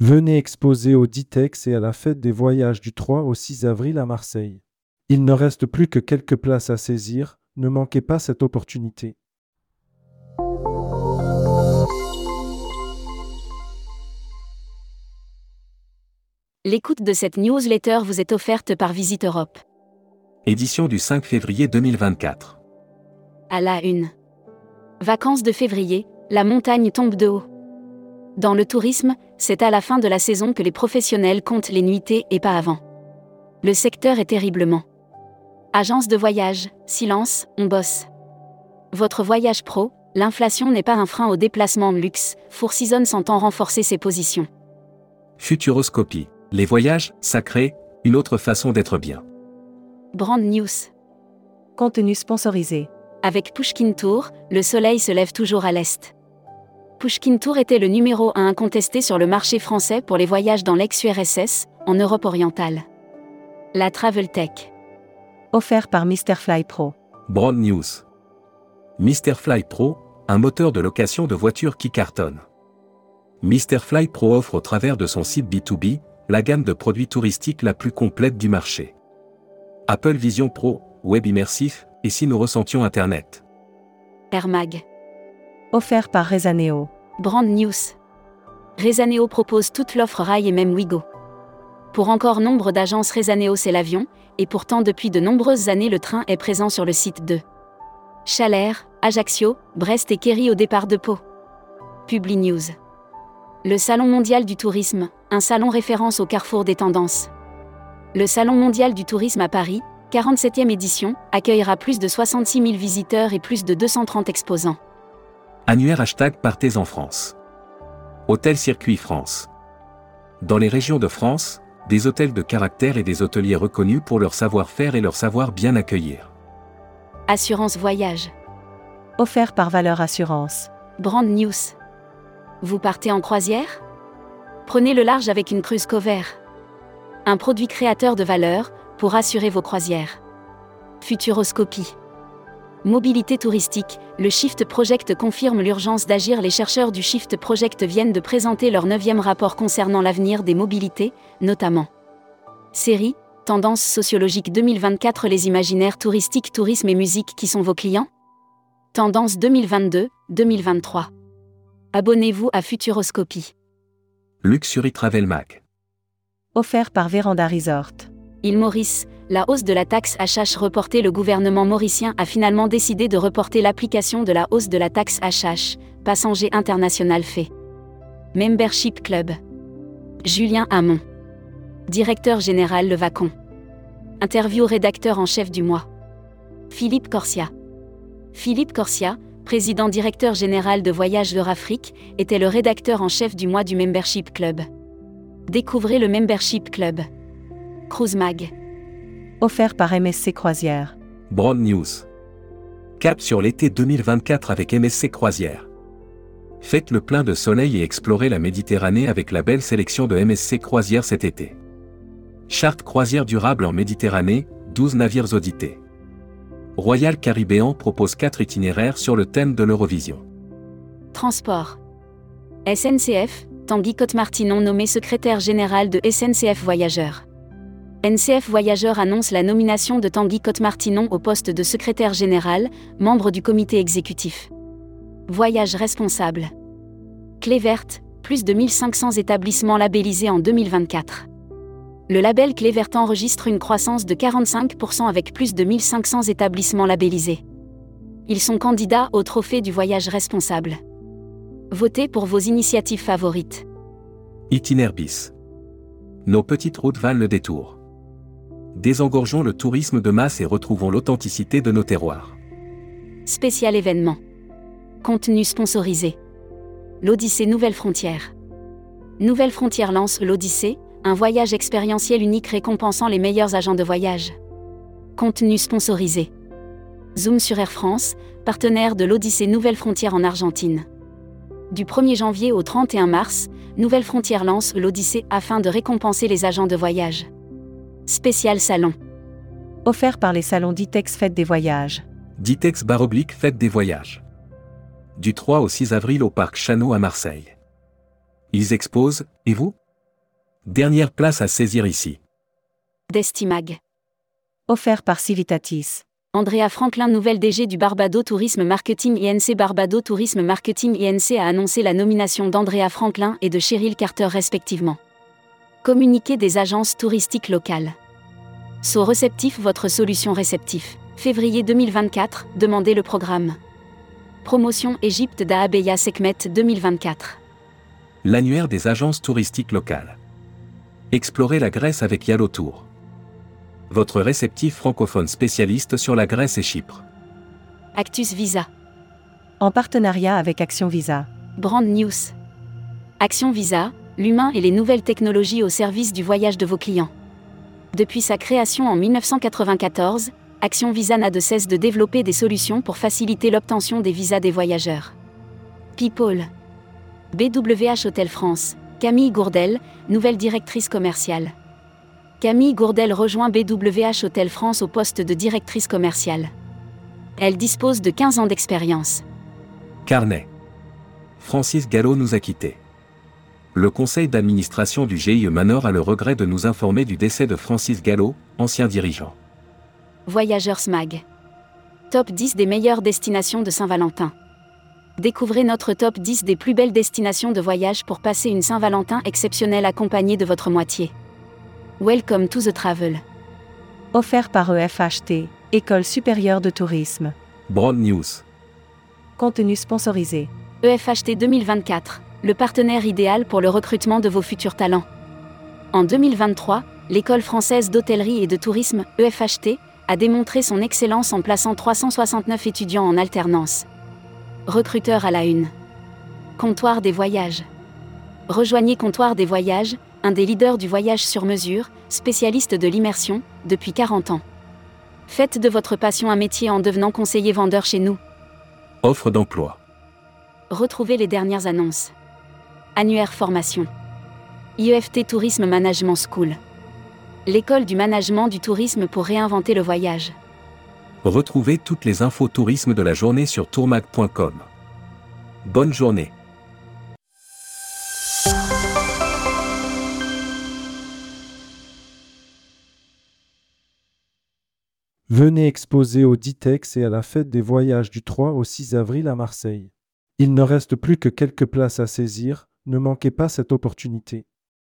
Venez exposer au Ditex et à la fête des voyages du 3 au 6 avril à Marseille. Il ne reste plus que quelques places à saisir, ne manquez pas cette opportunité. L'écoute de cette newsletter vous est offerte par Visite Europe. Édition du 5 février 2024. À la une. Vacances de février, la montagne tombe de haut. Dans le tourisme, c'est à la fin de la saison que les professionnels comptent les nuitées et pas avant. Le secteur est terriblement. Agence de voyage, silence, on bosse. Votre voyage pro, l'inflation n'est pas un frein au déplacement de luxe, Four Seasons s'entend renforcer ses positions. Futuroscopie. Les voyages, sacrés, une autre façon d'être bien. Brand News. Contenu sponsorisé. Avec Pushkin Tour, le soleil se lève toujours à l'est. Pushkin Tour était le numéro 1 incontesté sur le marché français pour les voyages dans l'ex-URSS, en Europe orientale. La Travel Tech. Offert par Mr. Fly Pro. Broad News. Mr. Fly Pro, un moteur de location de voitures qui cartonne. Mr. Fly Pro offre au travers de son site B2B, la gamme de produits touristiques la plus complète du marché. Apple Vision Pro, web immersif, et si nous ressentions Internet. Air Mag. Offert par Rezaneo. Brand News. Rezaneo propose toute l'offre rail et même Wigo. Pour encore nombre d'agences Rezaneo c'est l'avion, et pourtant depuis de nombreuses années le train est présent sur le site de Chalère, Ajaccio, Brest et Kerry au départ de Pau. Publi News. Le Salon mondial du tourisme, un salon référence au carrefour des tendances. Le Salon mondial du tourisme à Paris, 47e édition, accueillera plus de 66 000 visiteurs et plus de 230 exposants. Annuaire hashtag Partez en France. Hôtel Circuit France. Dans les régions de France, des hôtels de caractère et des hôteliers reconnus pour leur savoir-faire et leur savoir bien accueillir. Assurance voyage. Offert par Valeur Assurance. Brand News. Vous partez en croisière? Prenez le large avec une cruise cover. Un produit créateur de valeur pour assurer vos croisières. Futuroscopie. Mobilité touristique, le Shift Project confirme l'urgence d'agir. Les chercheurs du Shift Project viennent de présenter leur neuvième rapport concernant l'avenir des mobilités, notamment. Série, Tendance sociologique 2024 Les imaginaires touristiques, tourisme et musique qui sont vos clients? Tendance 2022-2023. Abonnez-vous à Futuroscopie. Luxury Travel Mag. Offert par Véranda Resort. Il Maurice, la hausse de la taxe HH reportée, le gouvernement mauricien a finalement décidé de reporter l'application de la hausse de la taxe HH, passager international fait. Membership Club. Julien Hamon. Directeur général Le Vacon. Interview rédacteur en chef du mois. Philippe Corsia. Philippe Corsia, président directeur général de Voyage Afrique, était le rédacteur en chef du mois du Membership Club. Découvrez le Membership Club. Cruise Mag. Offert par MSC Croisière. Broad News. Cap sur l'été 2024 avec MSC Croisière. Faites le plein de soleil et explorez la Méditerranée avec la belle sélection de MSC Croisière cet été. Charte croisière durable en Méditerranée, 12 navires audités. Royal Caribbean propose 4 itinéraires sur le thème de l'Eurovision. Transport. SNCF, Tanguy Cotte-Martinon nommé secrétaire général de SNCF Voyageurs. NCF Voyageurs annonce la nomination de Tanguy Cotte-Martinon au poste de secrétaire général, membre du comité exécutif. Voyage responsable. Clé verte, plus de 1500 établissements labellisés en 2024 le label Clé Verte enregistre une croissance de 45% avec plus de 1500 établissements labellisés. Ils sont candidats au trophée du voyage responsable. Votez pour vos initiatives favorites. Itinéraire bis. Nos petites routes valent le détour. Désengorgeons le tourisme de masse et retrouvons l'authenticité de nos terroirs. Spécial événement. Contenu sponsorisé. L'Odyssée Nouvelle Frontière. Nouvelle Frontière lance l'Odyssée, un voyage expérientiel unique récompensant les meilleurs agents de voyage. Contenu sponsorisé. Zoom sur Air France, partenaire de l'Odyssée Nouvelle Frontière en Argentine. Du 1er janvier au 31 mars, Nouvelle Frontière lance l'Odyssée afin de récompenser les agents de voyage. Spécial salon. Offert par les salons Ditex Fête des Voyages. Ditex Baroblique Fête des Voyages. Du 3 au 6 avril au parc Chano à Marseille. Ils exposent, et vous? Dernière place à saisir ici. Destimag. Offert par Civitatis. Andrea Franklin, nouvelle DG du Barbado Tourisme Marketing INC Barbado Tourisme Marketing INC a annoncé la nomination d'Andrea Franklin et de Cheryl Carter respectivement. Communiqué des agences touristiques locales. So réceptif votre solution réceptif. Février 2024, demandez le programme. Promotion Égypte d'Aabeya Sekmet 2024. L'annuaire des agences touristiques locales. Explorez la Grèce avec Yalo Tour. Votre réceptif francophone spécialiste sur la Grèce et Chypre. Actus Visa. En partenariat avec Action Visa. Brand News. Action Visa, l'humain et les nouvelles technologies au service du voyage de vos clients. Depuis sa création en 1994, Action Visa n'a de cesse de développer des solutions pour faciliter l'obtention des visas des voyageurs. People. BWH Hôtel France. Camille Gourdel, nouvelle directrice commerciale. Camille Gourdel rejoint BWH Hôtel France au poste de directrice commerciale. Elle dispose de 15 ans d'expérience. Carnet. Francis Gallo nous a quittés. Le conseil d'administration du GIE Manor a le regret de nous informer du décès de Francis Gallo, ancien dirigeant. Voyageurs SMAG. Top 10 des meilleures destinations de Saint-Valentin. Découvrez notre top 10 des plus belles destinations de voyage pour passer une Saint-Valentin exceptionnelle accompagnée de votre moitié. Welcome to the travel. Offert par EFHT, École supérieure de tourisme. Broad News. Contenu sponsorisé. EFHT 2024, le partenaire idéal pour le recrutement de vos futurs talents. En 2023, l'École française d'hôtellerie et de tourisme, EFHT, a démontré son excellence en plaçant 369 étudiants en alternance. Recruteur à la une. Comptoir des voyages. Rejoignez Comptoir des voyages, un des leaders du voyage sur mesure, spécialiste de l'immersion, depuis 40 ans. Faites de votre passion un métier en devenant conseiller vendeur chez nous. Offre d'emploi. Retrouvez les dernières annonces. Annuaire formation. IEFT Tourisme Management School. L'école du management du tourisme pour réinventer le voyage. Retrouvez toutes les infos tourisme de la journée sur tourmag.com. Bonne journée. Venez exposer au Ditex et à la fête des voyages du 3 au 6 avril à Marseille. Il ne reste plus que quelques places à saisir, ne manquez pas cette opportunité.